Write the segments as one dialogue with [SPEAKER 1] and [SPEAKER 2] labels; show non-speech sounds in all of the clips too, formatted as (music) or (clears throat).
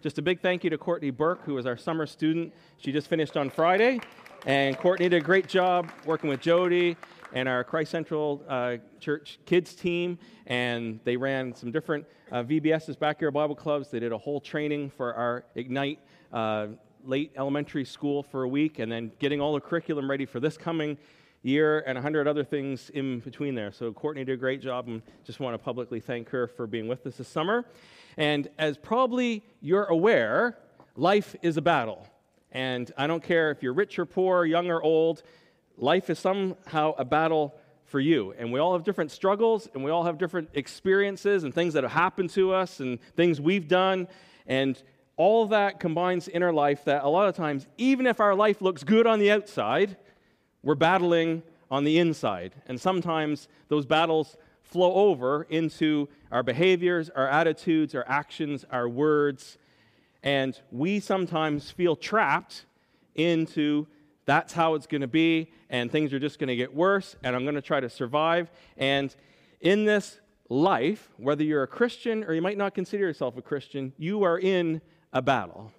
[SPEAKER 1] Just a big thank you to Courtney Burke, who was our summer student. She just finished on Friday. And Courtney did a great job working with Jody and our Christ Central uh, Church kids team. And they ran some different uh, VBS's, backyard Bible clubs. They did a whole training for our Ignite uh, late elementary school for a week, and then getting all the curriculum ready for this coming year and a hundred other things in between there. So Courtney did a great job, and just want to publicly thank her for being with us this summer. And as probably you're aware, life is a battle. And I don't care if you're rich or poor, young or old, life is somehow a battle for you. And we all have different struggles, and we all have different experiences and things that have happened to us and things we've done. And all that combines in our life that a lot of times, even if our life looks good on the outside, we're battling on the inside. And sometimes those battles flow over into our behaviors, our attitudes, our actions, our words. And we sometimes feel trapped into that's how it's going to be, and things are just going to get worse, and I'm going to try to survive. And in this life, whether you're a Christian or you might not consider yourself a Christian, you are in a battle.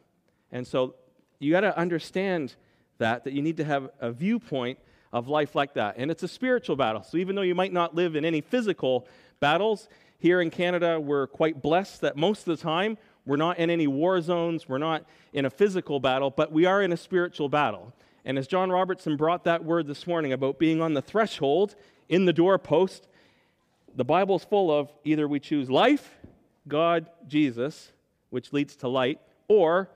[SPEAKER 1] And so you got to understand that, that you need to have a viewpoint of life like that. And it's a spiritual battle. So even though you might not live in any physical battles, here in Canada, we're quite blessed that most of the time we're not in any war zones, we're not in a physical battle, but we are in a spiritual battle. And as John Robertson brought that word this morning about being on the threshold, in the doorpost, the Bible's full of either we choose life, God, Jesus, which leads to light, or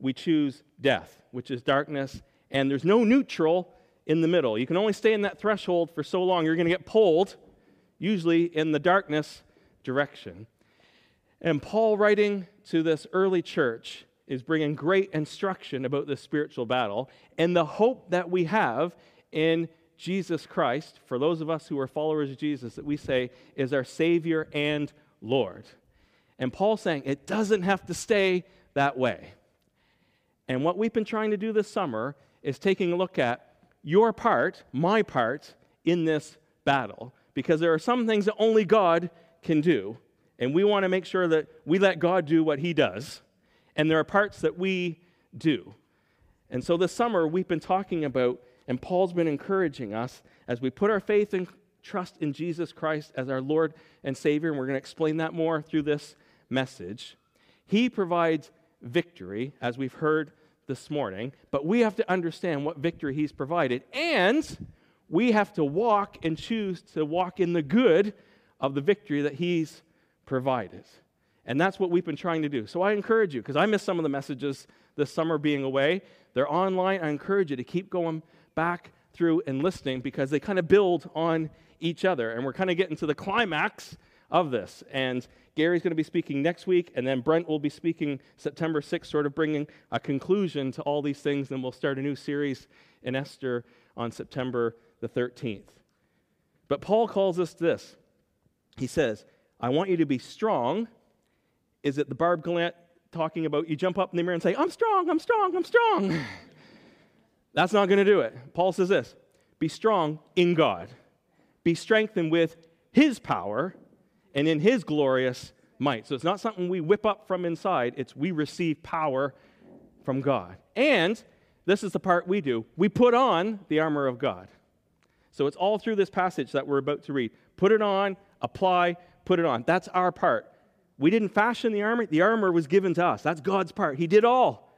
[SPEAKER 1] we choose death, which is darkness, and there's no neutral in the middle. You can only stay in that threshold for so long. You're going to get pulled, usually in the darkness direction. And Paul, writing to this early church, is bringing great instruction about this spiritual battle and the hope that we have in Jesus Christ, for those of us who are followers of Jesus, that we say is our Savior and Lord. And Paul's saying it doesn't have to stay that way. And what we've been trying to do this summer is taking a look at your part, my part, in this battle. Because there are some things that only God can do. And we want to make sure that we let God do what He does. And there are parts that we do. And so this summer, we've been talking about, and Paul's been encouraging us as we put our faith and trust in Jesus Christ as our Lord and Savior. And we're going to explain that more through this message. He provides victory, as we've heard this morning, but we have to understand what victory He's provided. And we have to walk and choose to walk in the good of the victory that He's provided. And that's what we've been trying to do. So I encourage you, because I missed some of the messages this summer being away. They're online. I encourage you to keep going back through and listening because they kind of build on each other. And we're kind of getting to the climax of this. And Gary's going to be speaking next week, and then Brent will be speaking September 6th, sort of bringing a conclusion to all these things. Then we'll start a new series in Esther on September the 13th. But Paul calls us this. He says, I want you to be strong. Is it the Barb Gallant talking about you jump up in the mirror and say, I'm strong, I'm strong, I'm strong? (laughs) That's not going to do it. Paul says this be strong in God, be strengthened with his power and in his glorious might. So it's not something we whip up from inside, it's we receive power from God. And this is the part we do we put on the armor of God. So it's all through this passage that we're about to read. Put it on, apply, put it on. That's our part. We didn't fashion the armor, the armor was given to us. That's God's part. He did all.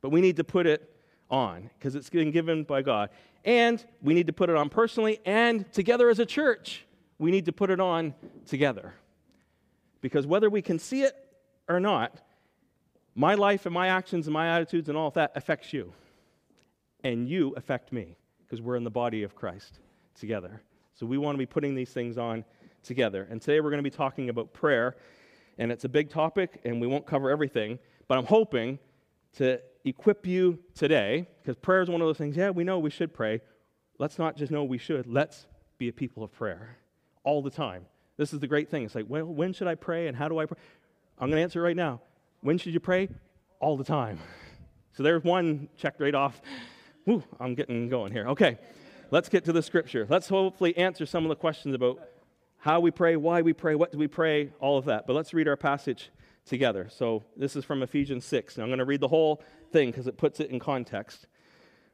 [SPEAKER 1] But we need to put it on because it's been given by God. And we need to put it on personally and together as a church we need to put it on together. Because whether we can see it or not, my life and my actions and my attitudes and all of that affects you. And you affect me because we're in the body of Christ together. So we want to be putting these things on together. And today we're going to be talking about prayer. And it's a big topic, and we won't cover everything. But I'm hoping to equip you today, because prayer is one of those things, yeah, we know we should pray. Let's not just know we should, let's be a people of prayer all the time. This is the great thing. It's like, well, when should I pray and how do I pray? I'm going to answer right now. When should you pray? All the time. (laughs) So there's one checked right off. Whew, I'm getting going here. Okay, let's get to the scripture. Let's hopefully answer some of the questions about how we pray, why we pray, what do we pray, all of that. But let's read our passage together. So this is from Ephesians 6. Now I'm going to read the whole thing because it puts it in context.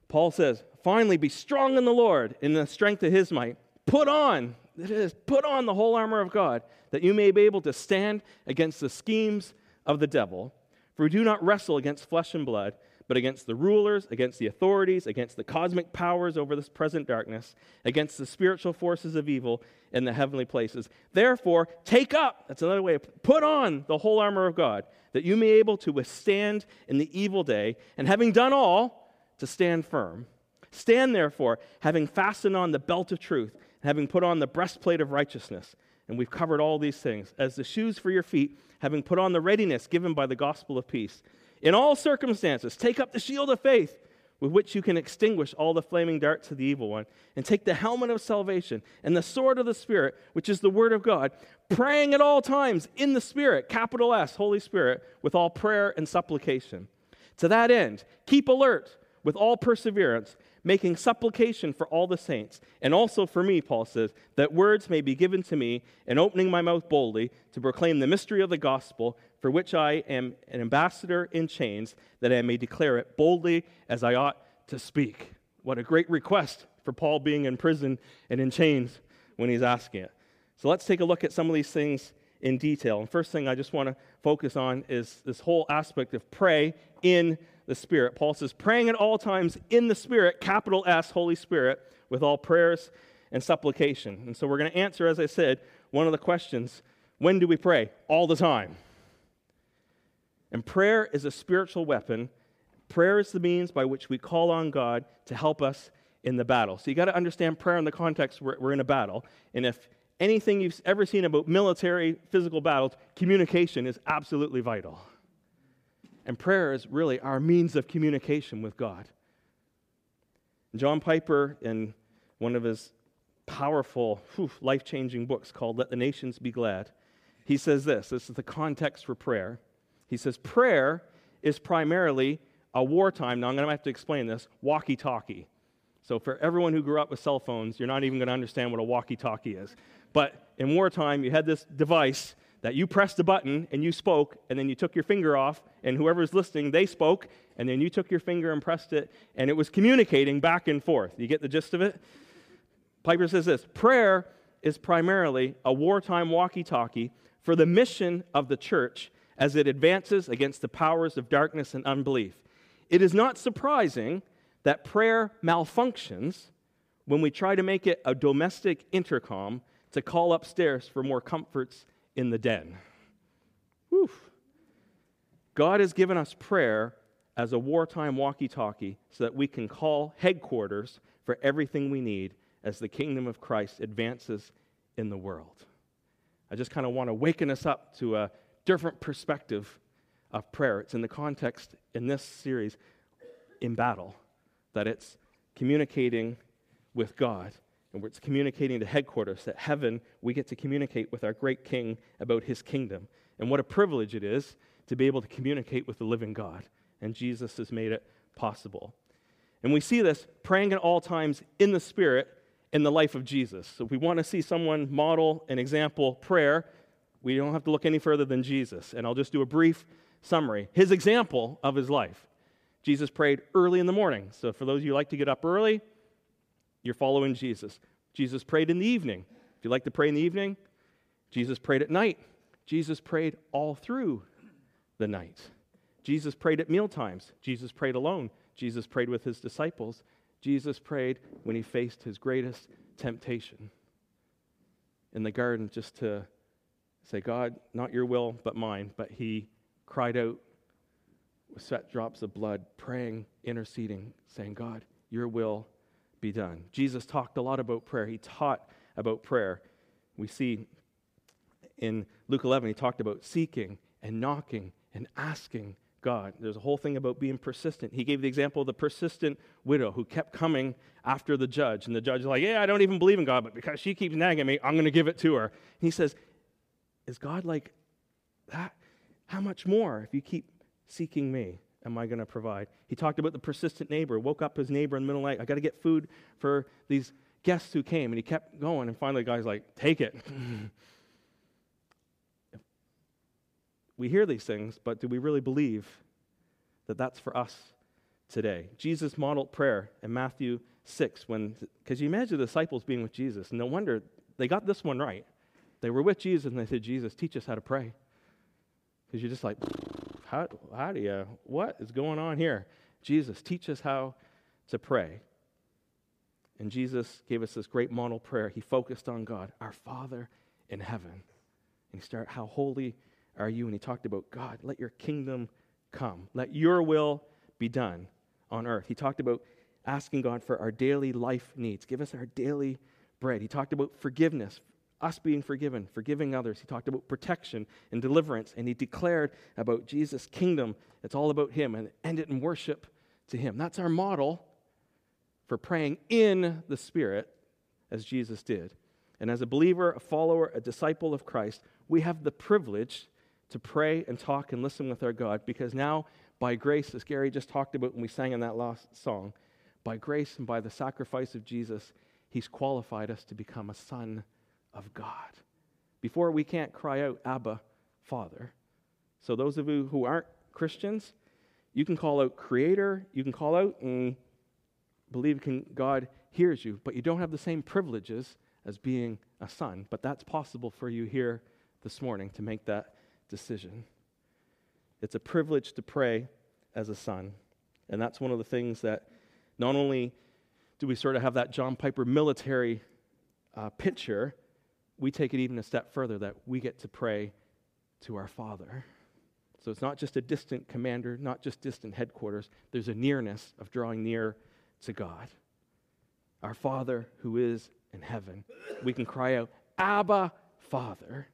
[SPEAKER 1] Paul says, Finally, be strong in the Lord, in the strength of his might. Put on, it is, put on the whole armor of God, that you may be able to stand against the schemes of the devil. For we do not wrestle against flesh and blood but against the rulers, against the authorities, against the cosmic powers over this present darkness, against the spiritual forces of evil in the heavenly places. Therefore, take up, that's another way of put on the whole armor of God, that you may be able to withstand in the evil day, and having done all, to stand firm. Stand therefore, having fastened on the belt of truth, having put on the breastplate of righteousness. And we've covered all these things. As the shoes for your feet, having put on the readiness given by the gospel of peace in all circumstances, take up the shield of faith with which you can extinguish all the flaming darts of the evil one, and take the helmet of salvation and the sword of the Spirit, which is the Word of God, praying at all times in the Spirit, capital S, Holy Spirit, with all prayer and supplication. To that end, keep alert with all perseverance making supplication for all the saints, and also for me, Paul says, that words may be given to me, and opening my mouth boldly to proclaim the mystery of the gospel, for which I am an ambassador in chains, that I may declare it boldly as I ought to speak. What a great request for Paul being in prison and in chains when he's asking it. So let's take a look at some of these things in detail. And first thing I just want to focus on is this whole aspect of pray in the Spirit. Paul says, praying at all times in the Spirit, capital S, Holy Spirit, with all prayers and supplication. And so we're going to answer, as I said, one of the questions when do we pray? All the time. And prayer is a spiritual weapon. Prayer is the means by which we call on God to help us in the battle. So you got to understand prayer in the context we're, we're in a battle. And if anything you've ever seen about military physical battles, communication is absolutely vital. And prayer is really our means of communication with God. John Piper, in one of his powerful, life changing books called Let the Nations Be Glad, he says this this is the context for prayer. He says, Prayer is primarily a wartime, now I'm going to have to explain this, walkie talkie. So, for everyone who grew up with cell phones, you're not even going to understand what a walkie talkie is. But in wartime, you had this device that you pressed a button and you spoke, and then you took your finger off, and whoever's listening, they spoke, and then you took your finger and pressed it, and it was communicating back and forth. You get the gist of it? Piper says this prayer is primarily a wartime walkie talkie for the mission of the church as it advances against the powers of darkness and unbelief. It is not surprising that prayer malfunctions when we try to make it a domestic intercom to call upstairs for more comforts in the den. Whew. God has given us prayer as a wartime walkie talkie so that we can call headquarters for everything we need as the kingdom of Christ advances in the world. I just kind of want to waken us up to a different perspective of prayer. It's in the context in this series in battle that it's communicating with God and it's communicating to headquarters that heaven, we get to communicate with our great King about his kingdom. And what a privilege it is to be able to communicate with the living God. And Jesus has made it possible. And we see this praying at all times in the Spirit in the life of Jesus. So if we want to see someone model an example prayer, we don't have to look any further than Jesus. And I'll just do a brief summary. His example of his life. Jesus prayed early in the morning. So for those of you who like to get up early, you're following Jesus. Jesus prayed in the evening. If you like to pray in the evening, Jesus prayed at night. Jesus prayed all through the night. Jesus prayed at meal times. Jesus prayed alone. Jesus prayed with his disciples. Jesus prayed when he faced his greatest temptation in the garden just to say, God, not your will, but mine. But he cried out with sweat drops of blood, praying, interceding, saying, God, your will be done. Jesus talked a lot about prayer. He taught about prayer. We see in Luke 11, he talked about seeking and knocking and asking God. There's a whole thing about being persistent. He gave the example of the persistent widow who kept coming after the judge. And the judge is like, Yeah, I don't even believe in God, but because she keeps nagging me, I'm going to give it to her. And he says, Is God like that? How much more if you keep seeking me? Am I going to provide? He talked about the persistent neighbor, woke up his neighbor in the middle of the night. I got to get food for these guests who came. And he kept going. And finally, the guy's like, take it. (laughs) we hear these things, but do we really believe that that's for us today? Jesus modeled prayer in Matthew 6 when, because you imagine the disciples being with Jesus. No wonder they got this one right. They were with Jesus and they said, Jesus, teach us how to pray. Because you're just like, (laughs) how, how do you, what is going on here? Jesus, teach us how to pray. And Jesus gave us this great model prayer. He focused on God, our Father in heaven. And he started, How holy are you? And he talked about God, let your kingdom come. Let your will be done on earth. He talked about asking God for our daily life needs. Give us our daily bread. He talked about forgiveness, us being forgiven, forgiving others. He talked about protection and deliverance. And he declared about Jesus' kingdom. It's all about him and ended in worship to him. That's our model for praying in the Spirit as Jesus did. And as a believer, a follower, a disciple of Christ, we have the privilege to pray and talk and listen with our God because now, by grace, as Gary just talked about when we sang in that last song, by grace and by the sacrifice of Jesus, He's qualified us to become a son of God. Before we can't cry out, Abba, Father. So, those of you who aren't Christians, you can call out Creator, you can call out and believe can, God hears you, but you don't have the same privileges as being a son. But that's possible for you here this morning to make that decision. It's a privilege to pray as a son. And that's one of the things that not only do we sort of have that John Piper military uh, picture, we take it even a step further that we get to pray to our Father. So it's not just a distant commander, not just distant headquarters. There's a nearness of drawing near to God. Our Father who is in heaven. We can cry out, Abba, Father.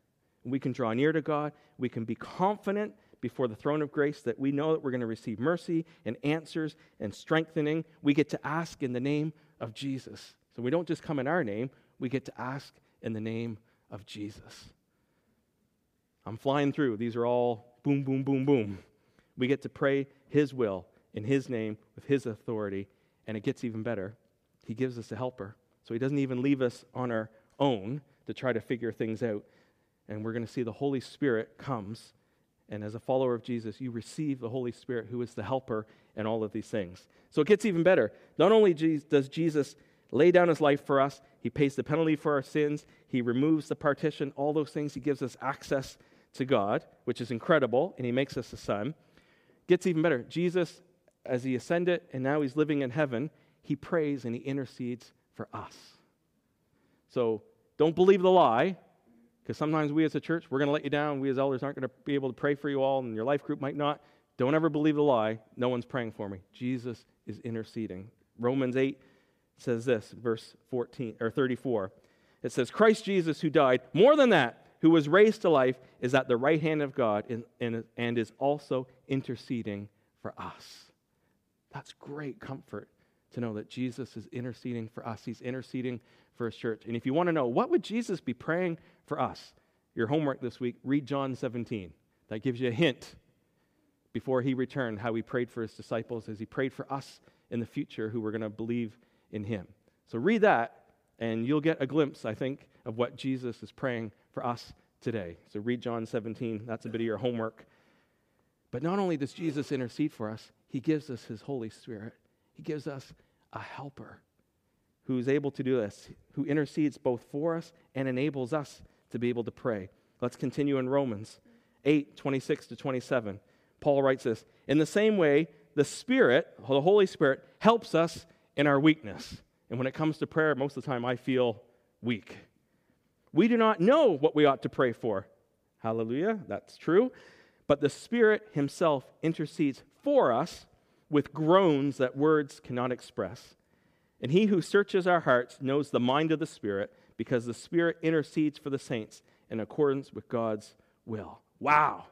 [SPEAKER 1] We can draw near to God. We can be confident before the throne of grace that we know that we're going to receive mercy and answers and strengthening. We get to ask in the name of Jesus. So we don't just come in our name, we get to ask in the name of Jesus. I'm flying through. These are all boom, boom, boom, boom. We get to pray His will in His name with His authority, and it gets even better. He gives us a helper. So He doesn't even leave us on our own to try to figure things out. And we're going to see the Holy Spirit comes. And as a follower of Jesus, you receive the Holy Spirit, who is the helper in all of these things. So it gets even better. Not only does Jesus lay down his life for us, he pays the penalty for our sins, he removes the partition, all those things, he gives us access to God, which is incredible, and he makes us a son. Gets even better. Jesus, as he ascended and now he's living in heaven, he prays and he intercedes for us. So don't believe the lie, because sometimes we as a church, we're going to let you down. We as elders aren't going to be able to pray for you all, and your life group might not. Don't ever believe the lie. No one's praying for me. Jesus is interceding. Romans 8 says this, verse 14 or 34. It says, Christ Jesus, who died, more than that, who was raised to life, is at the right hand of God and, and is also interceding for us. That's great comfort to know that Jesus is interceding for us. He's interceding for his church. And if you want to know what would Jesus be praying for us, your homework this week, read John 17. That gives you a hint before he returned how he prayed for his disciples as he prayed for us in the future who were going to believe in him. So read that and you'll get a glimpse, I think, of what Jesus is praying for us today. So read John 17. That's a bit of your homework. But not only does Jesus intercede for us, he gives us his Holy Spirit. He gives us a helper who is able to do this, who intercedes both for us and enables us to be able to pray. Let's continue in Romans 8 26 to 27. Paul writes this In the same way, the Spirit, the Holy Spirit, helps us in our weakness. And when it comes to prayer, most of the time I feel weak. We do not know what we ought to pray for. Hallelujah, that's true. But the Spirit Himself intercedes for us with groans that words cannot express. And he who searches our hearts knows the mind of the Spirit, because the Spirit intercedes for the saints in accordance with God's will. Wow!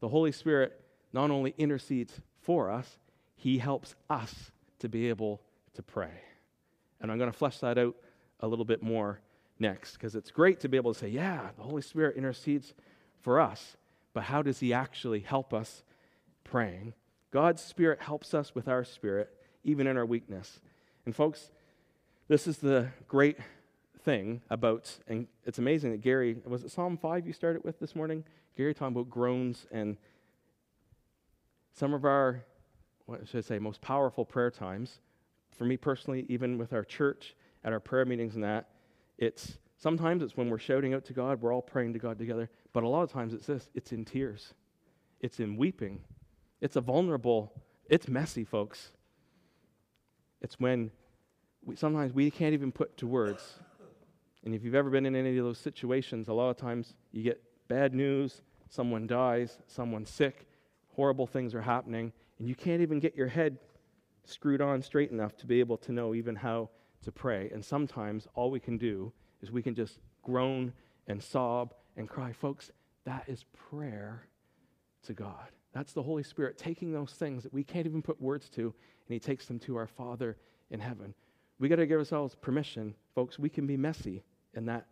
[SPEAKER 1] The Holy Spirit not only intercedes for us, he helps us to be able to pray. And I'm going to flesh that out a little bit more next, because it's great to be able to say, yeah, the Holy Spirit intercedes for us, but how does he actually help us praying? God's Spirit helps us with our spirit, even in our weakness. And, folks, this is the great thing about, and it's amazing that Gary, was it Psalm 5 you started with this morning? Gary talking about groans and some of our, what should I say, most powerful prayer times. For me personally, even with our church, at our prayer meetings and that, it's sometimes it's when we're shouting out to God, we're all praying to God together, but a lot of times it's this it's in tears, it's in weeping, it's a vulnerable, it's messy, folks. It's when we, sometimes we can't even put to words. And if you've ever been in any of those situations, a lot of times you get bad news, someone dies, someone's sick, horrible things are happening, and you can't even get your head screwed on straight enough to be able to know even how to pray. And sometimes all we can do is we can just groan and sob and cry. Folks, that is prayer to God. That's the Holy Spirit taking those things that we can't even put words to, and He takes them to our Father in heaven. We got to give ourselves permission, folks. We can be messy in that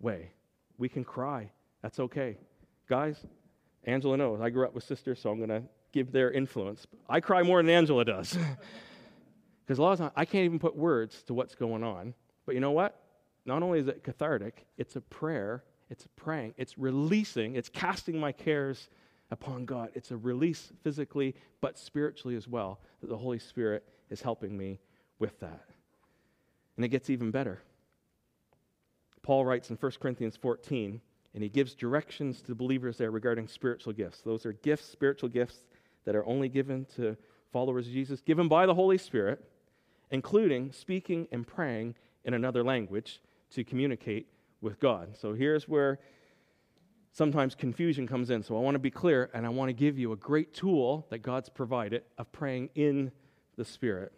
[SPEAKER 1] way. We can cry. That's okay. Guys, Angela knows I grew up with sisters, so I'm going to give their influence. I cry more than Angela does. (laughs) Because a lot of times I can't even put words to what's going on. But you know what? Not only is it cathartic, it's a prayer, it's praying, it's releasing, it's casting my cares upon God. It's a release physically, but spiritually as well, that the Holy Spirit is helping me with that. And it gets even better. Paul writes in 1 Corinthians 14, and he gives directions to believers there regarding spiritual gifts. Those are gifts, spiritual gifts, that are only given to followers of Jesus, given by the Holy Spirit, including speaking and praying in another language to communicate with God. So here's where sometimes confusion comes in. So I want to be clear, and I want to give you a great tool that God's provided of praying in the Spirit.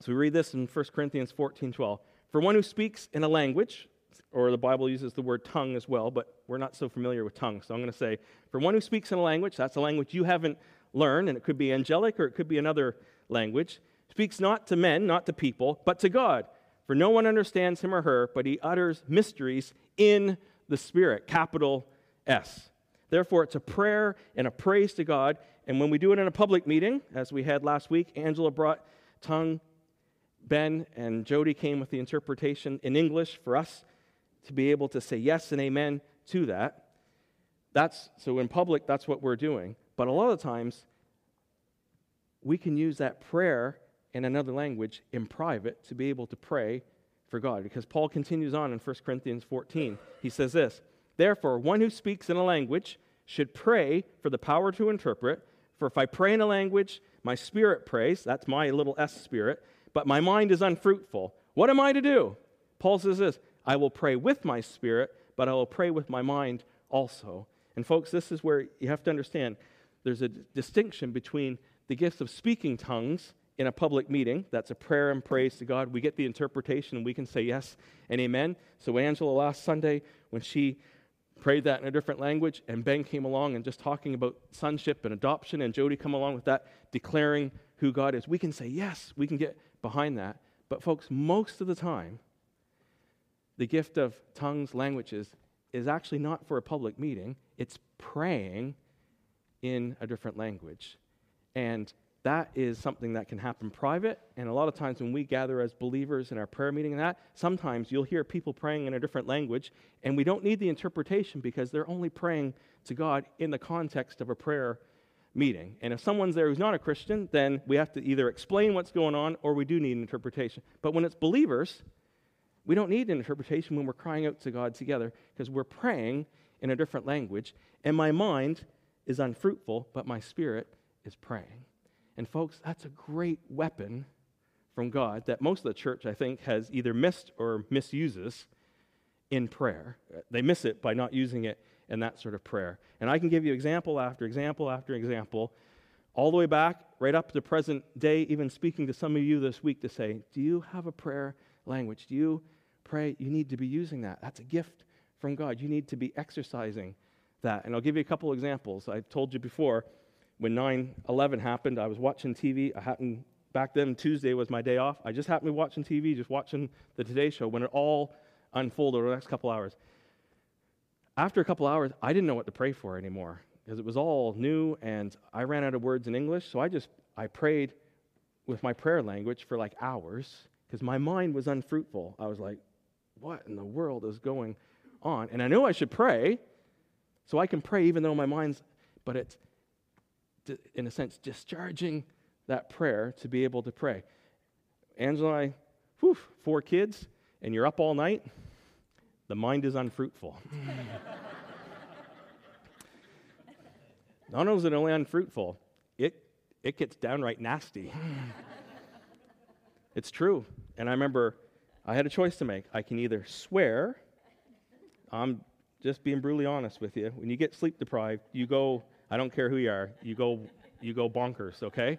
[SPEAKER 1] So we read this in 1 Corinthians 14 12. For one who speaks in a language, or the Bible uses the word tongue as well, but we're not so familiar with tongue. So I'm going to say, for one who speaks in a language, that's a language you haven't learned, and it could be angelic or it could be another language, speaks not to men, not to people, but to God. For no one understands him or her, but he utters mysteries in the Spirit, capital S. Therefore, it's a prayer and a praise to God. And when we do it in a public meeting, as we had last week, Angela brought tongue. Ben and Jody came with the interpretation in English for us to be able to say yes and amen to that. That's so in public, that's what we're doing. But a lot of times, we can use that prayer in another language in private to be able to pray for God. Because Paul continues on in 1 Corinthians 14. He says this Therefore, one who speaks in a language should pray for the power to interpret. For if I pray in a language, my spirit prays, that's my little s spirit, but my mind is unfruitful. What am I to do? Paul says this I will pray with my spirit, but I will pray with my mind also. And, folks, this is where you have to understand there's a distinction between the gifts of speaking tongues in a public meeting. That's a prayer and praise to God. We get the interpretation and we can say yes and amen. So, Angela last Sunday, when she prayed that in a different language, and Ben came along and just talking about sonship and adoption, and Jody come along with that, declaring who God is, we can say yes, we can get behind that. But, folks, most of the time, the gift of tongues, languages, is actually not for a public meeting, it's praying in a different language. And that is something that can happen private. And a lot of times when we gather as believers in our prayer meeting and that, sometimes you'll hear people praying in a different language, and we don't need the interpretation because they're only praying to God in the context of a prayer meeting. And if someone's there who's not a Christian, then we have to either explain what's going on or we do need an interpretation. But when it's believers, we don't need an interpretation when we're crying out to God together because we're praying in a different language, and my mind is unfruitful, but my spirit is praying. And folks, that's a great weapon from God that most of the church, I think, has either missed or misuses in prayer. They miss it by not using it in that sort of prayer. And I can give you example after example after example, all the way back, right up to present day, even speaking to some of you this week to say, Do you have a prayer language? Do you pray? You need to be using that. That's a gift from God. You need to be exercising that. And I'll give you a couple examples. I've told you before when 9 11 happened, I was watching TV. I happened, back then, Tuesday was my day off. I just happened to be watching TV, just watching the Today Show when it all unfolded over the next couple hours. After a couple hours, I didn't know what to pray for anymore because it was all new and I ran out of words in English. So I just, I prayed with my prayer language for like hours because my mind was unfruitful. I was like, what in the world is going on? And I know I should pray, so I can pray even though my mind's, but it's, in a sense, discharging that prayer to be able to pray. Angela and I, whew, four kids, and you're up all night, the mind is unfruitful. Not only is it only unfruitful, it, it gets downright nasty. (laughs) it's true. And I remember I had a choice to make. I can either swear, I'm just being brutally honest with you. When you get sleep deprived, you go, I don't care who you are, you go, you go bonkers, okay?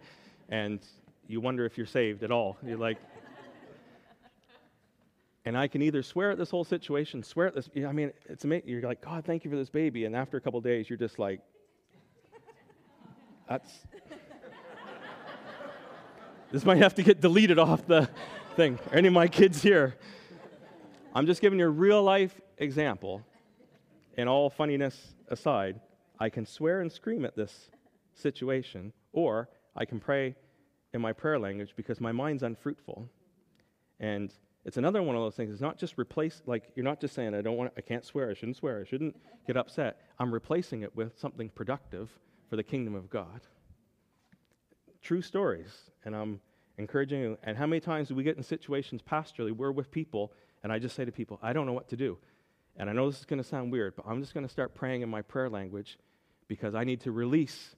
[SPEAKER 1] And you wonder if you're saved at all. You're like, and I can either swear at this whole situation, swear at this. I mean, it's amazing. You're like, God, thank you for this baby. And after a couple days, you're just like, that's. this might have to get deleted off the thing. Are any of my kids here? I'm just giving you a real life example. And all funniness aside, I can swear and scream at this situation, or I can pray in my prayer language because my mind's unfruitful. And it's another one of those things. It's not just replace, like, you're not just saying, I don't want, I can't swear, I shouldn't swear, I shouldn't get upset. I'm replacing it with something productive for the kingdom of God. True stories. And I'm encouraging you. And how many times do we get in situations pastorally, we're with people, and I just say to people, I don't know what to do. And I know this is going to sound weird, but I'm just going to start praying in my prayer language because I need to release.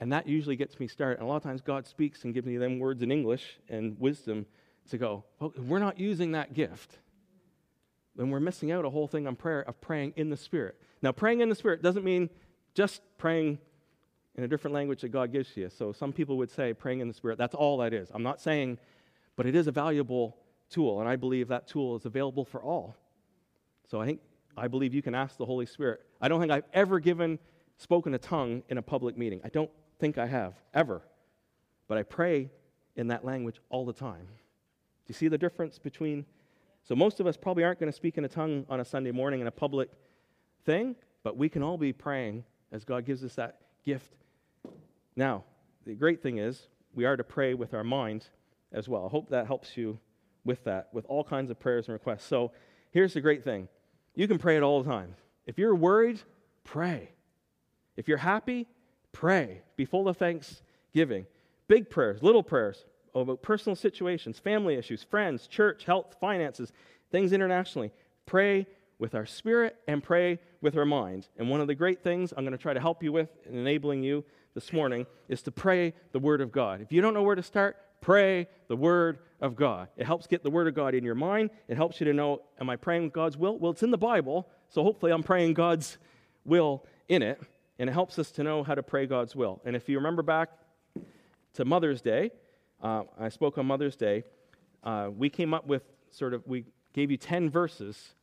[SPEAKER 1] And that usually gets me started. And a lot of times God speaks and gives me them words in English and wisdom to go, well, we're not using that gift, then we're missing out a whole thing on prayer of praying in the Spirit. Now, praying in the Spirit doesn't mean just praying in a different language that God gives you. So some people would say praying in the Spirit, that's all that is. I'm not saying, but it is a valuable tool, and I believe that tool is available for all. So I think I believe you can ask the Holy Spirit. I don't think I've ever given spoken a tongue in a public meeting. I don't think I have ever. But I pray in that language all the time. Do you see the difference between? So, most of us probably aren't going to speak in a tongue on a Sunday morning in a public thing, but we can all be praying as God gives us that gift. Now, the great thing is, we are to pray with our mind as well. I hope that helps you with that, with all kinds of prayers and requests. So, here's the great thing you can pray it all the time. If you're worried, pray. If you're happy, pray. Be full of thanksgiving. Big prayers, little prayers, about personal situations, family issues, friends, church, health, finances, things internationally. Pray with our spirit and pray with our mind. And one of the great things I'm going to try to help you with in enabling you this morning is to pray the Word of God. If you don't know where to start, pray the Word of God. It helps get the Word of God in your mind. It helps you to know, am I praying God's will? Well, it's in the Bible, so hopefully I'm praying God's will in it. And it helps us to know how to pray God's will. And if you remember back to Mother's Day, uh, I spoke on Mother's Day, uh, we came up with sort of, we gave you 10 verses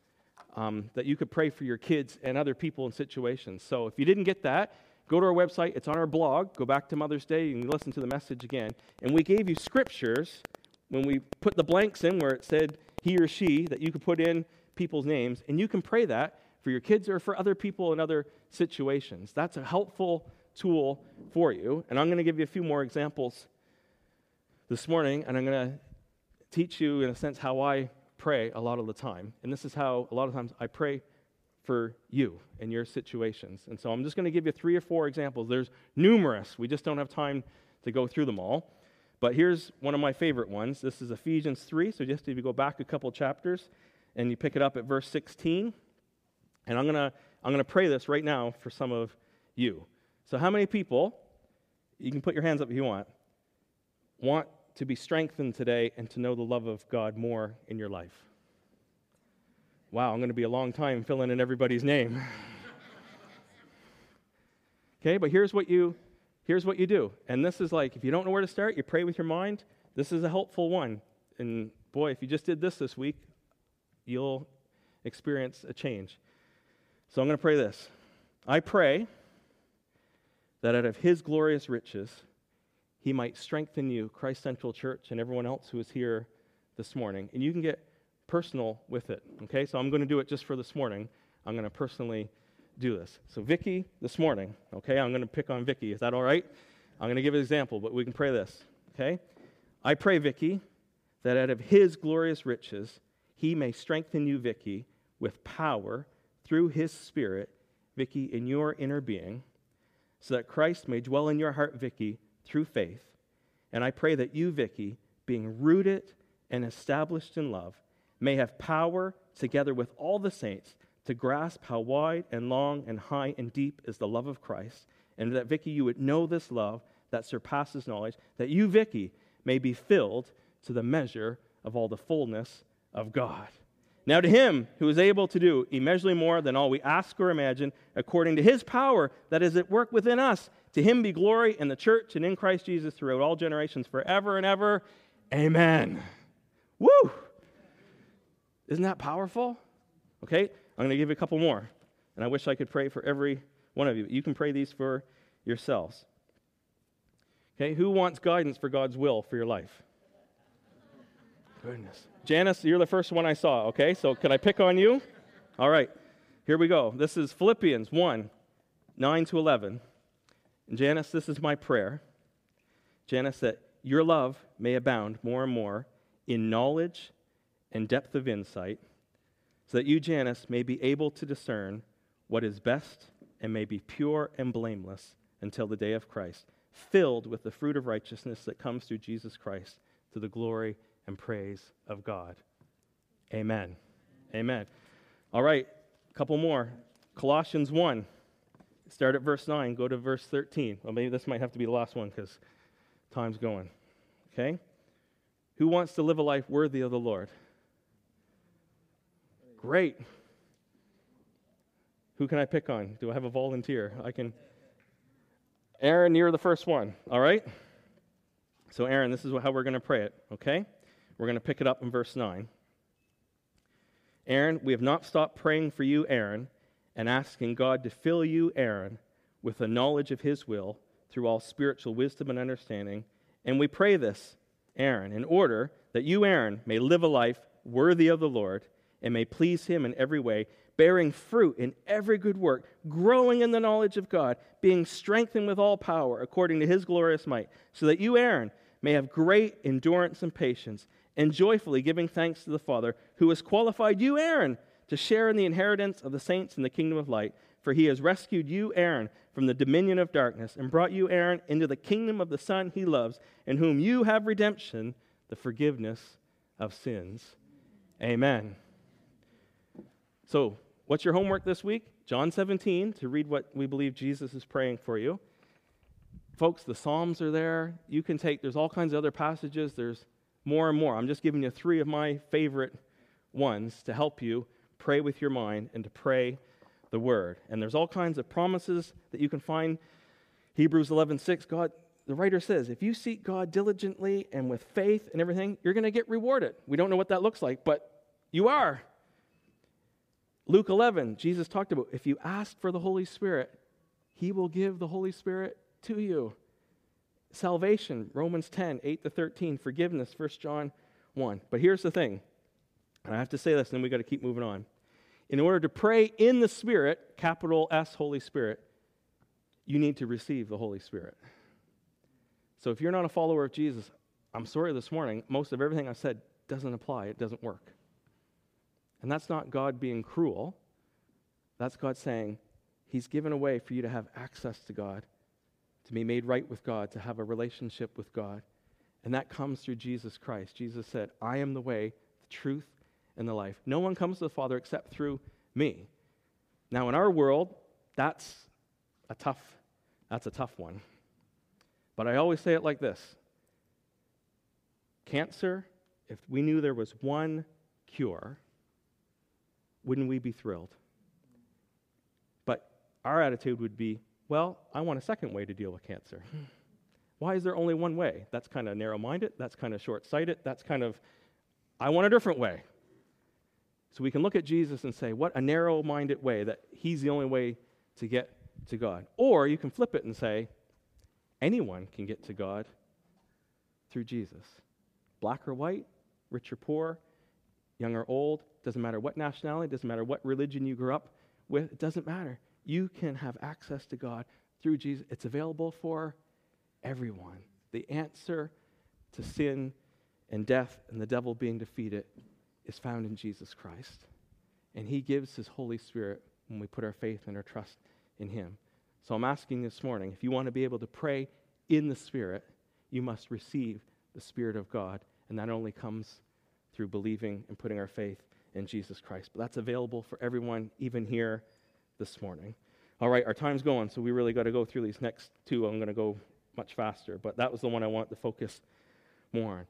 [SPEAKER 1] um, that you could pray for your kids and other people in situations. So if you didn't get that, go to our website. It's on our blog. Go back to Mother's Day. Can listen to the message again. And we gave you scriptures when we put the blanks in where it said he or she that you could put in people's names. And you can pray that for your kids or for other people in other situations. That's a helpful tool for you. And I'm going to give you a few more examples this morning, and I'm going to teach you, in a sense, how I pray a lot of the time. And this is how a lot of times I pray for you and your situations. And so I'm just going to give you three or four examples. There's numerous, we just don't have time to go through them all. But here's one of my favorite ones. This is Ephesians 3. So just if you go back a couple chapters and you pick it up at verse 16. And I'm going to I'm going to pray this right now for some of you. So, how many people, you can put your hands up if you want, want to be strengthened today and to know the love of God more in your life? Wow, I'm going to be a long time filling in everybody's name. (laughs) okay, but here's what you here's what you do. And this is like if you don't know where to start, you pray with your mind. This is a helpful one. And boy, if you just did this this week, you'll experience a change. So I'm going to pray this. I pray that out of his glorious riches, he might strengthen you, Christ Central Church, and everyone else who is here this morning. And you can get personal with it. Okay, so I'm going to do it just for this morning. I'm going to personally do this. So, Vicky, this morning, okay, I'm going to pick on Vicky. Is that all right? I'm going to give an example, but we can pray this. Okay? I pray, Vicky, that out of his glorious riches, he may strengthen you, Vicky, with power through his Spirit, Vicky, in your inner being, so that Christ may dwell in your heart, Vicky, through faith. And I pray that you, Vicky, being rooted and established in love, may have power together with all the saints to grasp how wide and long and high and deep is the love of Christ. And that, Vicky, you would know this love that surpasses knowledge, that you, Vicky, may be filled to the measure of all the fullness of God. Now, to him who is able to do immeasurably more than all we ask or imagine, according to his power that is at work within us, to him be glory in the church and in Christ Jesus throughout all generations, forever and ever. Amen. Woo! Isn't that powerful? Okay, I'm going to give you a couple more. And I wish I could pray for every one of you. You can pray these for yourselves. Okay, who wants guidance for God's will for your life? Goodness. Janice, you're the first one I saw, okay? So can I pick on you? All right, here we go. This is Philippians 1 9 to 11. And Janice, this is my prayer. Janice, that your love may abound more and more in knowledge and depth of insight, so that you, Janice, may be able to discern what is best and may be pure and blameless until the day of Christ, filled with the fruit of righteousness that comes through Jesus Christ to the glory and praise of God. Amen. Amen. All right, a couple more. Colossians 1. Start at verse 9, go to verse 13. Well, maybe this might have to be the last one because time's going. Okay? Who wants to live a life worthy of the Lord? Great. Who can I pick on? Do I have a volunteer? I can. Aaron, you're the first one, all right? So, Aaron, this is how we're going to pray it, okay? We're going to pick it up in verse 9. Aaron, we have not stopped praying for you, Aaron, and asking God to fill you, Aaron, with the knowledge of his will through all spiritual wisdom and understanding. And we pray this, Aaron, in order that you, Aaron, may live a life worthy of the Lord and may please him in every way, bearing fruit in every good work, growing in the knowledge of God, being strengthened with all power according to his glorious might, so that you, Aaron, may have great endurance and patience and joyfully giving thanks to the Father who has qualified you, Aaron, to share in the inheritance of the saints in the kingdom of light. For he has rescued you, Aaron, from the dominion of darkness and brought you, Aaron, into the kingdom of the Son he loves, in whom you have redemption, the forgiveness of sins. Amen. So, what's your homework this week? John 17, to read what we believe Jesus is praying for you. Folks, the Psalms are there. You can take, there's all kinds of other passages. There's more and more. I'm just giving you three of my favorite ones to help you pray with your mind and to pray the word. And there's all kinds of promises that you can find. Hebrews 11:6, God, the writer says, if you seek God diligently and with faith and everything, you're going to get rewarded. We don't know what that looks like, but you are. Luke 11, Jesus talked about if you ask for the Holy Spirit, he will give the Holy Spirit to you. Salvation, Romans 10, 8 to 13. Forgiveness, 1 John 1. But here's the thing, and I have to say this, and then we've got to keep moving on. In order to pray in the Spirit, capital S, Holy Spirit, you need to receive the Holy Spirit. So if you're not a follower of Jesus, I'm sorry this morning, most of everything I said doesn't apply, it doesn't work. And that's not God being cruel. That's God saying, He's given a way for you to have access to God to be made right with God, to have a relationship with God. And that comes through Jesus Christ. Jesus said, I am the way, the truth, and the life. No one comes to the Father except through me. Now, in our world, that's a tough, that's a tough one. But I always say it like this Cancer, if we knew there was one cure, wouldn't we be thrilled? But our attitude would be well, I want a second way to deal with cancer. (laughs) Why is there only one way? That's kind of narrow minded. That's kind of short sighted. That's kind of, I want a different way. So we can look at Jesus and say, what a narrow minded way that he's the only way to get to God. Or you can flip it and say, anyone can get to God through Jesus. Black or white, rich or poor, young or old, doesn't matter what nationality, doesn't matter what religion you grew up with, it doesn't matter you can have access to God through Jesus. It's available for everyone. The answer to sin and death and the devil being defeated is found in Jesus Christ. And He gives His Holy Spirit when we put our faith and our trust in Him. So I'm asking this morning if you want to be able to pray in the Spirit, you must receive the Spirit of God. And that only comes through believing and putting our faith in Jesus Christ. But that's available for everyone, even here this morning. All right, our time's going, so we really got to go through these next two. I'm going to go much faster, but that was the one I want to focus more on.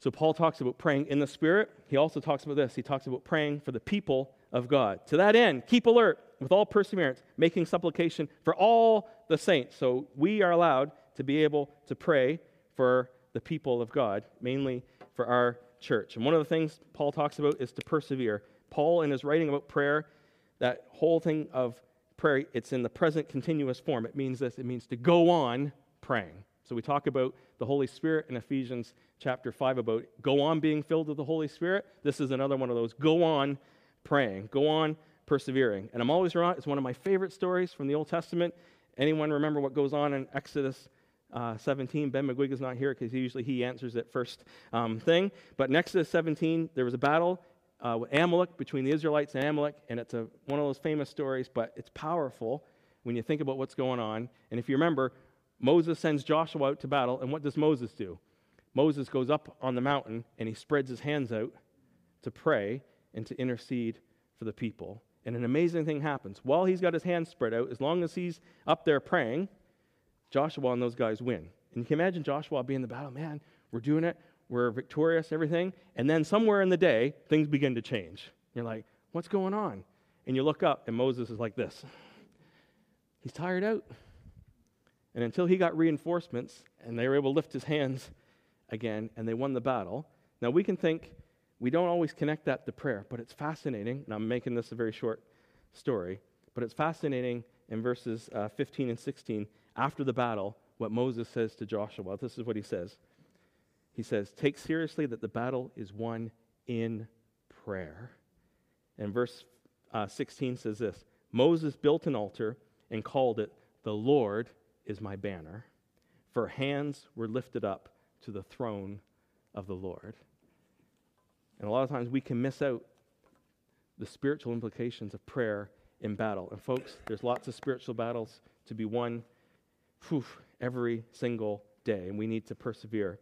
[SPEAKER 1] So, Paul talks about praying in the Spirit. He also talks about this. He talks about praying for the people of God. To that end, keep alert with all perseverance, making supplication for all the saints. So, we are allowed to be able to pray for the people of God, mainly for our church. And one of the things Paul talks about is to persevere. Paul, in his writing about prayer, that whole thing of prayer, it's in the present continuous form. It means this it means to go on praying. So we talk about the Holy Spirit in Ephesians chapter 5 about go on being filled with the Holy Spirit. This is another one of those go on praying, go on persevering. And I'm always wrong. It's one of my favorite stories from the Old Testament. Anyone remember what goes on in Exodus uh, 17. Ben McGuig is not here because usually he answers it first um, thing. But Exodus 17, there was a battle uh, with Amalek between the Israelites and Amalek, and it's a, one of those famous stories, but it's powerful when you think about what's going on. And if you remember, Moses sends Joshua out to battle, and what does Moses do? Moses goes up on the mountain and he spreads his hands out to pray and to intercede for the people. And an amazing thing happens. While he's got his hands spread out, as long as he's up there praying, Joshua and those guys win. And you can imagine Joshua being in the battle, man, we're doing it, we're victorious, everything. And then somewhere in the day, things begin to change. You're like, what's going on? And you look up, and Moses is like this. He's tired out. And until he got reinforcements and they were able to lift his hands again and they won the battle. Now we can think we don't always connect that to prayer, but it's fascinating. And I'm making this a very short story, but it's fascinating in verses uh, 15 and 16 after the battle what Moses says to Joshua. This is what he says. He says, Take seriously that the battle is won in prayer. And verse uh, 16 says this Moses built an altar and called it, The Lord is my banner. For hands were lifted up to the throne of the Lord. And a lot of times we can miss out the spiritual implications of prayer in battle. And folks, there's lots of spiritual battles to be won whew, every single day, and we need to persevere.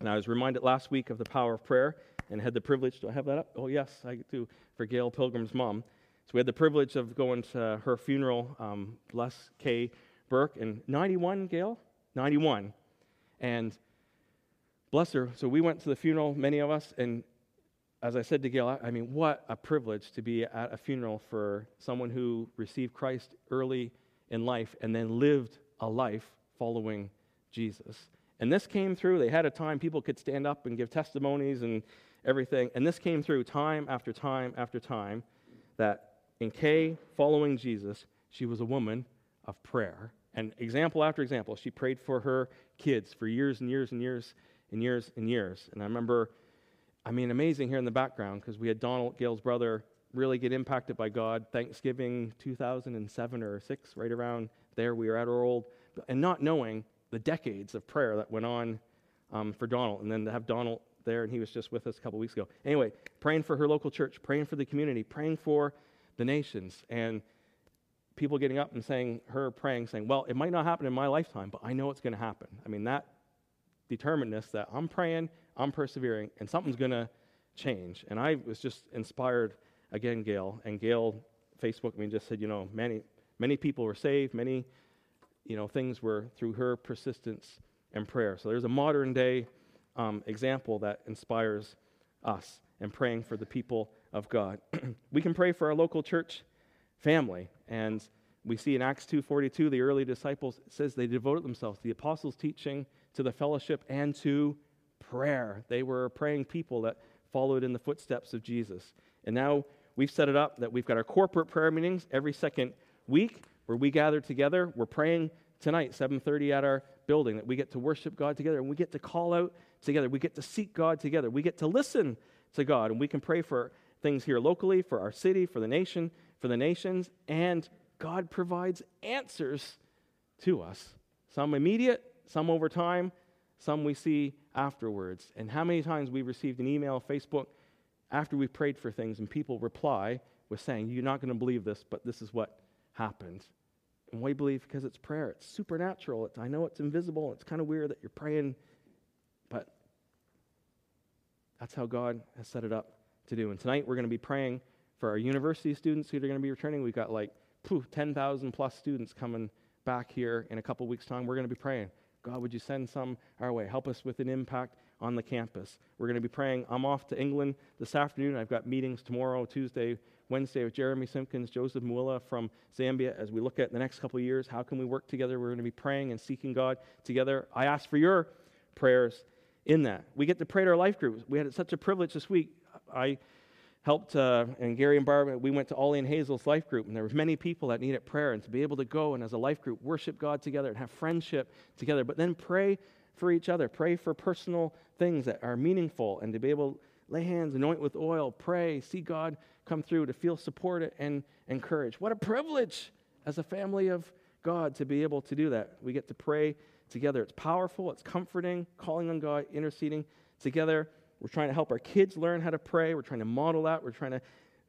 [SPEAKER 1] And I was reminded last week of the power of prayer and had the privilege. Do I have that up? Oh, yes, I do, for Gail Pilgrim's mom. So we had the privilege of going to her funeral, um, bless Kay Burke, in 91, Gail? 91. And bless her. So we went to the funeral, many of us, and as I said to Gail, I mean, what a privilege to be at a funeral for someone who received Christ early in life and then lived a life following Jesus. And this came through. They had a time people could stand up and give testimonies and everything. And this came through time after time after time that in Kay following Jesus, she was a woman of prayer. And example after example, she prayed for her kids for years and years and years and years and years. And I remember, I mean, amazing here in the background because we had Donald, Gail's brother, really get impacted by God. Thanksgiving 2007 or 6, right around there. We were at our old, and not knowing the decades of prayer that went on um, for Donald. And then to have Donald there, and he was just with us a couple weeks ago. Anyway, praying for her local church, praying for the community, praying for the nations. And people getting up and saying, her praying, saying, Well, it might not happen in my lifetime, but I know it's going to happen. I mean, that determinedness that I'm praying, I'm persevering, and something's going to change. And I was just inspired again, Gail. And Gail, Facebook, I mean, just said, you know, many, many people were saved, many, you know, things were through her persistence and prayer. So there's a modern day um, example that inspires us and praying for the people of God. (clears throat) we can pray for our local church family. And we see in Acts 2.42, the early disciples, says they devoted themselves to the apostles' teaching, to the fellowship, and to prayer. They were praying people that followed in the footsteps of Jesus. And now we've set it up that we've got our corporate prayer meetings every second week where we gather together. We're praying tonight, 7:30 at our building, that we get to worship God together and we get to call out together. We get to seek God together. We get to listen to God and we can pray for things here locally, for our city, for the nation, for the nations, and God provides answers to us. Some immediate, some over time, some we see afterwards. And how many times we've received an email, Facebook, after we've prayed for things and people reply with saying, You're not going to believe this, but this is what happened. And we believe? Because it's prayer. It's supernatural. It's, I know it's invisible. It's kind of weird that you're praying, but that's how God has set it up to do. And tonight we're going to be praying for our university students who are going to be returning. We've got like 10,000 plus students coming back here in a couple weeks' time. We're going to be praying. God, would you send some our way? Help us with an impact on the campus. We're going to be praying. I'm off to England this afternoon. I've got meetings tomorrow, Tuesday, Wednesday with Jeremy Simpkins, Joseph Mwila from Zambia as we look at the next couple of years. How can we work together? We're going to be praying and seeking God together. I ask for your prayers in that. We get to pray to our life groups. We had such a privilege this week. I helped, uh, and Gary and Barbara, we went to Ollie and Hazel's life group, and there were many people that needed prayer, and to be able to go and as a life group worship God together and have friendship together, but then pray for each other, pray for personal things that are meaningful, and to be able lay hands, anoint with oil, pray, see God come through, to feel supported and encouraged. What a privilege as a family of God to be able to do that. We get to pray together. It's powerful, it's comforting, calling on God, interceding together. We're trying to help our kids learn how to pray. We're trying to model that. We're trying to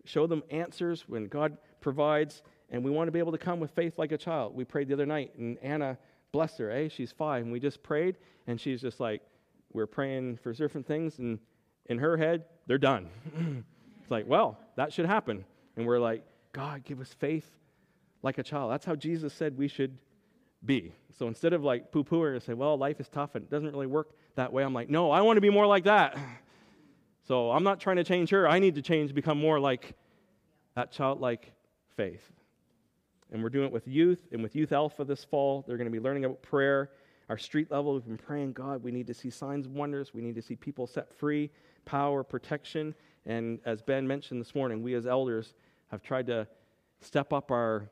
[SPEAKER 1] show them answers when God provides. And we want to be able to come with faith like a child. We prayed the other night, and Anna, bless her, eh? She's five. And we just prayed, and she's just like, we're praying for different things, and in her head, they're done. it's like, well, that should happen. And we're like, God, give us faith like a child. That's how Jesus said we should be. So instead of like poo pooing and say, well, life is tough and it doesn't really work that way, I'm like, no, I want to be more like that. So I'm not trying to change her. I need to change, become more like that childlike faith. And we're doing it with youth and with Youth Alpha this fall. They're going to be learning about prayer. Our street level, we've been praying, God, we need to see signs and wonders. We need to see people set free, power, protection. And as Ben mentioned this morning, we as elders have tried to step up our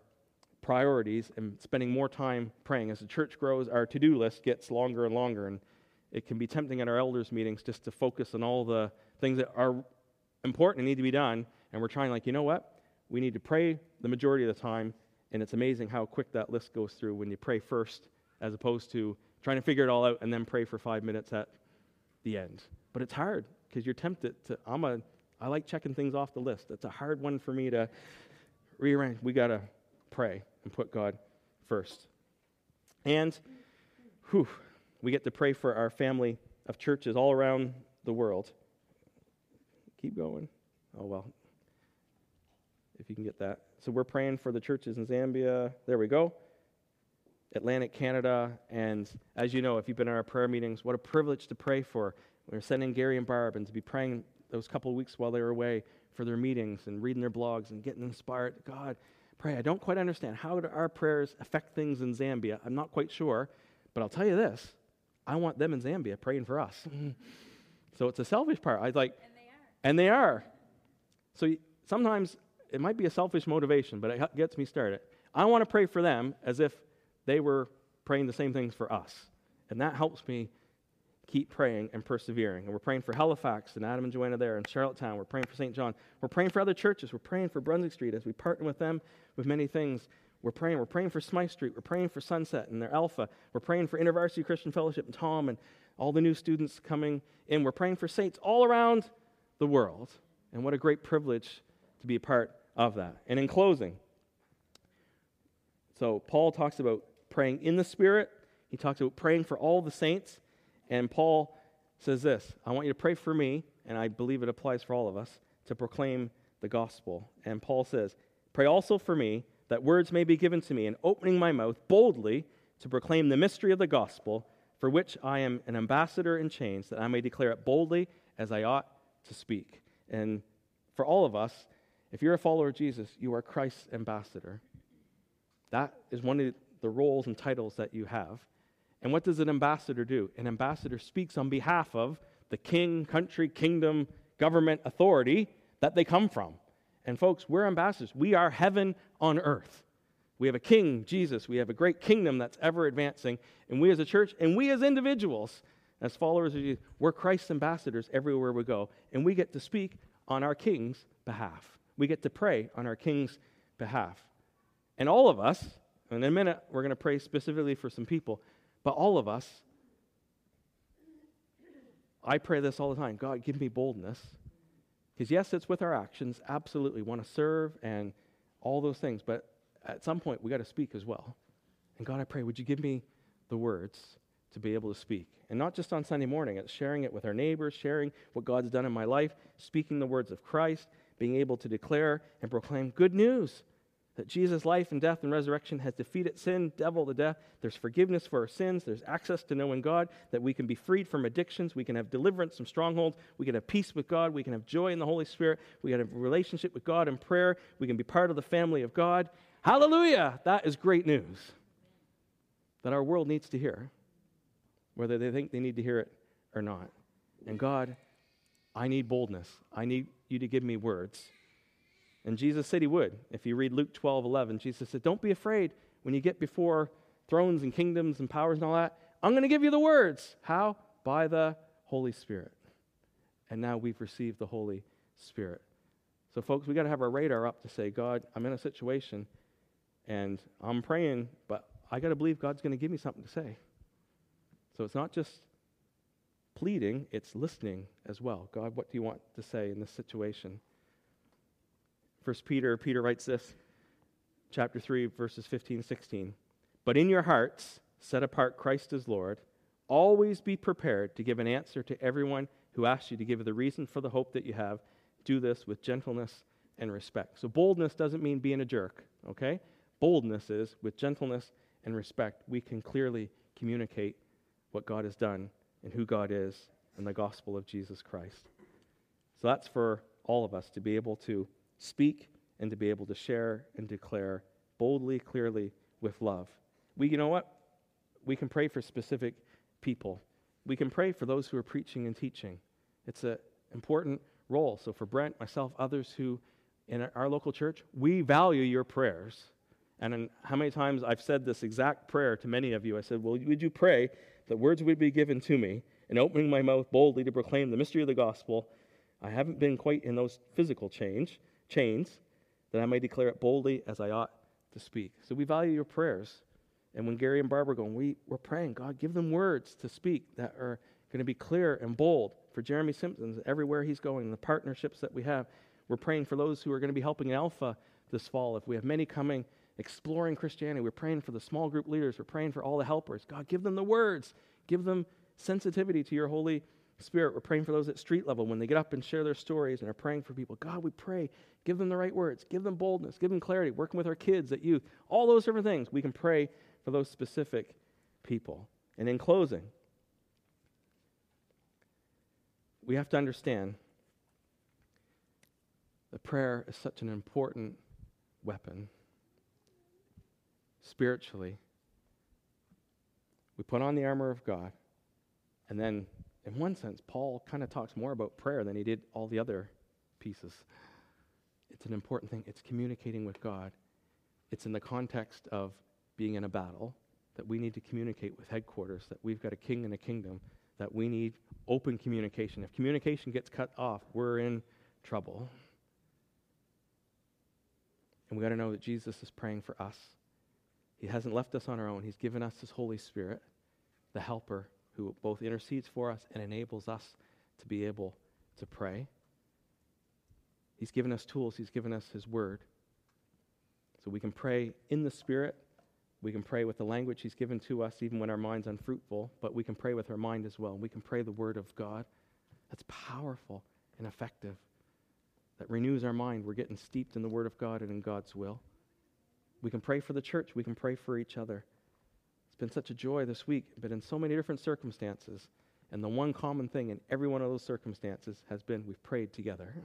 [SPEAKER 1] priorities and spending more time praying. As the church grows, our to do list gets longer and longer, and it can be tempting at our elders' meetings just to focus on all the things that are important and need to be done. And we're trying, like, you know what? We need to pray the majority of the time, and it's amazing how quick that list goes through when you pray first, as opposed to trying to figure it all out and then pray for five minutes at the end. But it's hard because you're tempted to. I'm a. I like checking things off the list. It's a hard one for me to rearrange. We got to pray and put God first. And whew, we get to pray for our family of churches all around the world. Keep going. Oh, well, if you can get that. So we're praying for the churches in Zambia. There we go. Atlantic Canada. And as you know, if you've been in our prayer meetings, what a privilege to pray for. We are sending Gary and Barb and to be praying those couple of weeks while they were away for their meetings and reading their blogs and getting inspired. God, pray. I don't quite understand. How do our prayers affect things in Zambia? I'm not quite sure, but I'll tell you this I want them in Zambia praying for us. Mm-hmm. so it's a selfish part. I like, and they are. And they are. So sometimes it might be a selfish motivation, but it gets me started. I want to pray for them as if they were praying the same things for us. And that helps me keep praying and persevering. And we're praying for Halifax and Adam and Joanna there and Charlottetown. We're praying for St. John. We're praying for other churches. We're praying for Brunswick Street as we partner with them with many things. We're praying. We're praying for Smythe Street. We're praying for Sunset and their Alpha. We're praying for InterVarsity Christian Fellowship and Tom and all the new students coming in. We're praying for saints all around the world. And what a great privilege to be a part of that. And in closing, so Paul talks about praying in the Spirit. He talks about praying for all the saints. And Paul says this I want you to pray for me, and I believe it applies for all of us, to proclaim the gospel. And Paul says, Pray also for me that words may be given to me in opening my mouth boldly to proclaim the mystery of the gospel, for which I am an ambassador in chains, that I may declare it boldly as I ought to speak. And for all of us, if you're a follower of Jesus, you are Christ's ambassador. That is one of the roles and titles that you have. And what does an ambassador do? An ambassador speaks on behalf of the king, country, kingdom, government, authority that they come from. And folks, we're ambassadors. We are heaven on earth. We have a king, Jesus. We have a great kingdom that's ever advancing. And we as a church and we as individuals, as followers of Jesus, we're Christ's ambassadors everywhere we go. And we get to speak on our king's behalf. We get to pray on our king's behalf. And all of us, in a minute, we're going to pray specifically for some people, but all of us, I pray this all the time God, give me boldness Because, yes, it's with our actions. Absolutely. want to serve and all those things. But at some point, we got to speak as well. And God, I pray, would you give me the words to be able to speak? And not just on Sunday morning, it's sharing it with our neighbors, sharing what God's done in my life, speaking the words of Christ, being able to declare and proclaim good news that Jesus' life and death and resurrection has defeated sin, devil, the death. There's forgiveness for our sins. There's access to knowing God, that we can be freed from addictions. We can have deliverance from strongholds. We can have peace with God. We can have joy in the Holy Spirit. We can have a relationship with God in prayer. We can be part of the family of God. Hallelujah! That is great news that our world needs to hear, whether they think they need to hear it or not. And God, I need boldness. I need you to give me words and Jesus said he would. If you read Luke 12, 11, Jesus said, Don't be afraid when you get before thrones and kingdoms and powers and all that. I'm going to give you the words. How? By the Holy Spirit. And now we've received the Holy Spirit. So, folks, we got to have our radar up to say, God, I'm in a situation and I'm praying, but I got to believe God's going to give me something to say. So it's not just pleading, it's listening as well. God, what do you want to say in this situation? First Peter, Peter writes this, chapter 3, verses 15 16. But in your hearts, set apart Christ as Lord. Always be prepared to give an answer to everyone who asks you to give the reason for the hope that you have. Do this with gentleness and respect. So, boldness doesn't mean being a jerk, okay? Boldness is with gentleness and respect, we can clearly communicate what God has done and who God is in the gospel of Jesus Christ. So, that's for all of us to be able to speak and to be able to share and declare boldly, clearly, with love. We, you know what? We can pray for specific people. We can pray for those who are preaching and teaching. It's an important role. So, for Brent, myself, others who in our local church, we value your prayers. And how many times I've said this exact prayer to many of you? I said, Well, would you pray that words would be given to me and opening my mouth boldly to proclaim the mystery of the gospel? I haven't been quite in those physical change, chains, that I may declare it boldly as I ought to speak. So we value your prayers. And when Gary and Barbara are going, we, we're praying, God, give them words to speak that are going to be clear and bold for Jeremy Simpkins everywhere he's going, the partnerships that we have. We're praying for those who are going to be helping Alpha this fall. If we have many coming exploring Christianity, we're praying for the small group leaders. We're praying for all the helpers. God, give them the words. Give them sensitivity to your Holy Spirit. We're praying for those at street level when they get up and share their stories and are praying for people. God, we pray Give them the right words. Give them boldness. Give them clarity. Working with our kids, at youth, all those different things. We can pray for those specific people. And in closing, we have to understand that prayer is such an important weapon. Spiritually, we put on the armor of God, and then, in one sense, Paul kind of talks more about prayer than he did all the other pieces. It's an important thing. It's communicating with God. It's in the context of being in a battle that we need to communicate with headquarters, that we've got a king and a kingdom, that we need open communication. If communication gets cut off, we're in trouble. And we got to know that Jesus is praying for us. He hasn't left us on our own. He's given us His Holy Spirit, the helper who both intercedes for us and enables us to be able to pray. He's given us tools, He's given us His Word. So we can pray in the Spirit. We can pray with the language He's given to us, even when our mind's unfruitful, but we can pray with our mind as well. We can pray the Word of God. That's powerful and effective. That renews our mind. We're getting steeped in the Word of God and in God's will. We can pray for the church. We can pray for each other. It's been such a joy this week, but in so many different circumstances. And the one common thing in every one of those circumstances has been we've prayed together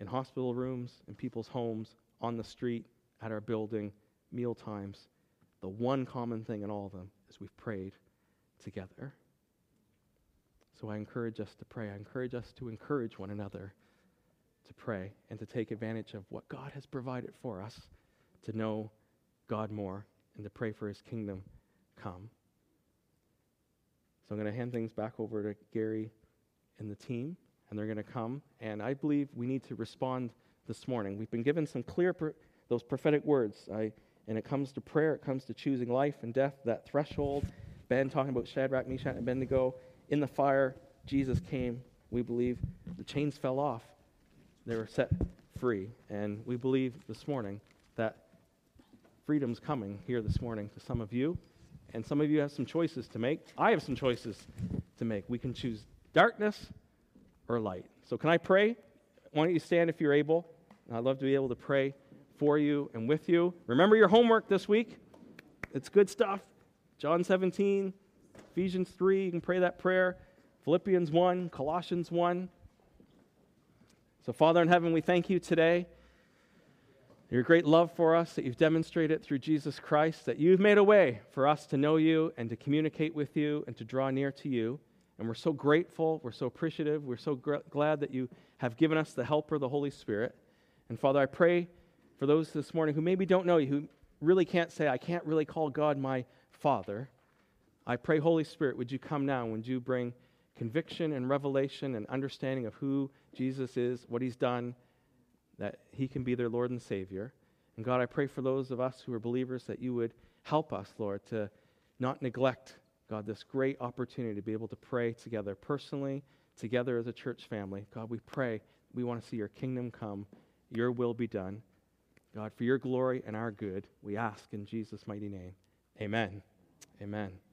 [SPEAKER 1] in hospital rooms, in people's homes, on the street, at our building, meal times. The one common thing in all of them is we've prayed together. So I encourage us to pray. I encourage us to encourage one another to pray and to take advantage of what God has provided for us to know God more and to pray for his kingdom come. So I'm going to hand things back over to Gary and the team and they're going to come. And I believe we need to respond this morning. We've been given some clear, pro- those prophetic words. I, and it comes to prayer, it comes to choosing life and death, that threshold. Ben talking about Shadrach, Meshach, and Abednego. In the fire, Jesus came We believe the chains fell off, they were set free. And we believe this morning that freedom's coming here this morning to some of you. And some of you have some choices to make. I have some choices to make. We can choose darkness or light. So, can I pray? Why don't you stand if you're able? I'd love to be able to pray for you and with you. Remember your homework this week. It's good stuff. John 17, Ephesians 3, you can pray that prayer. Philippians 1, Colossians 1. So, Father in heaven, we thank you today. Your great love for us that you've demonstrated through Jesus Christ, that you've made a way for us to know you and to communicate with you and to draw near to you. And we're so grateful, we're so appreciative, we're so gr- glad that you have given us the helper, the Holy Spirit. And Father, I pray for those this morning who maybe don't know you, who really can't say, I can't really call God my Father. I pray, Holy Spirit, would you come now? Would you bring conviction and revelation and understanding of who Jesus is, what he's done, that he can be their Lord and Savior. And God, I pray for those of us who are believers that you would help us, Lord, to not neglect, God, this great opportunity to be able to pray together personally, together as a church family. God, we pray we want to see your kingdom come, your will be done. God, for your glory and our good, we ask in Jesus' mighty name. Amen. Amen.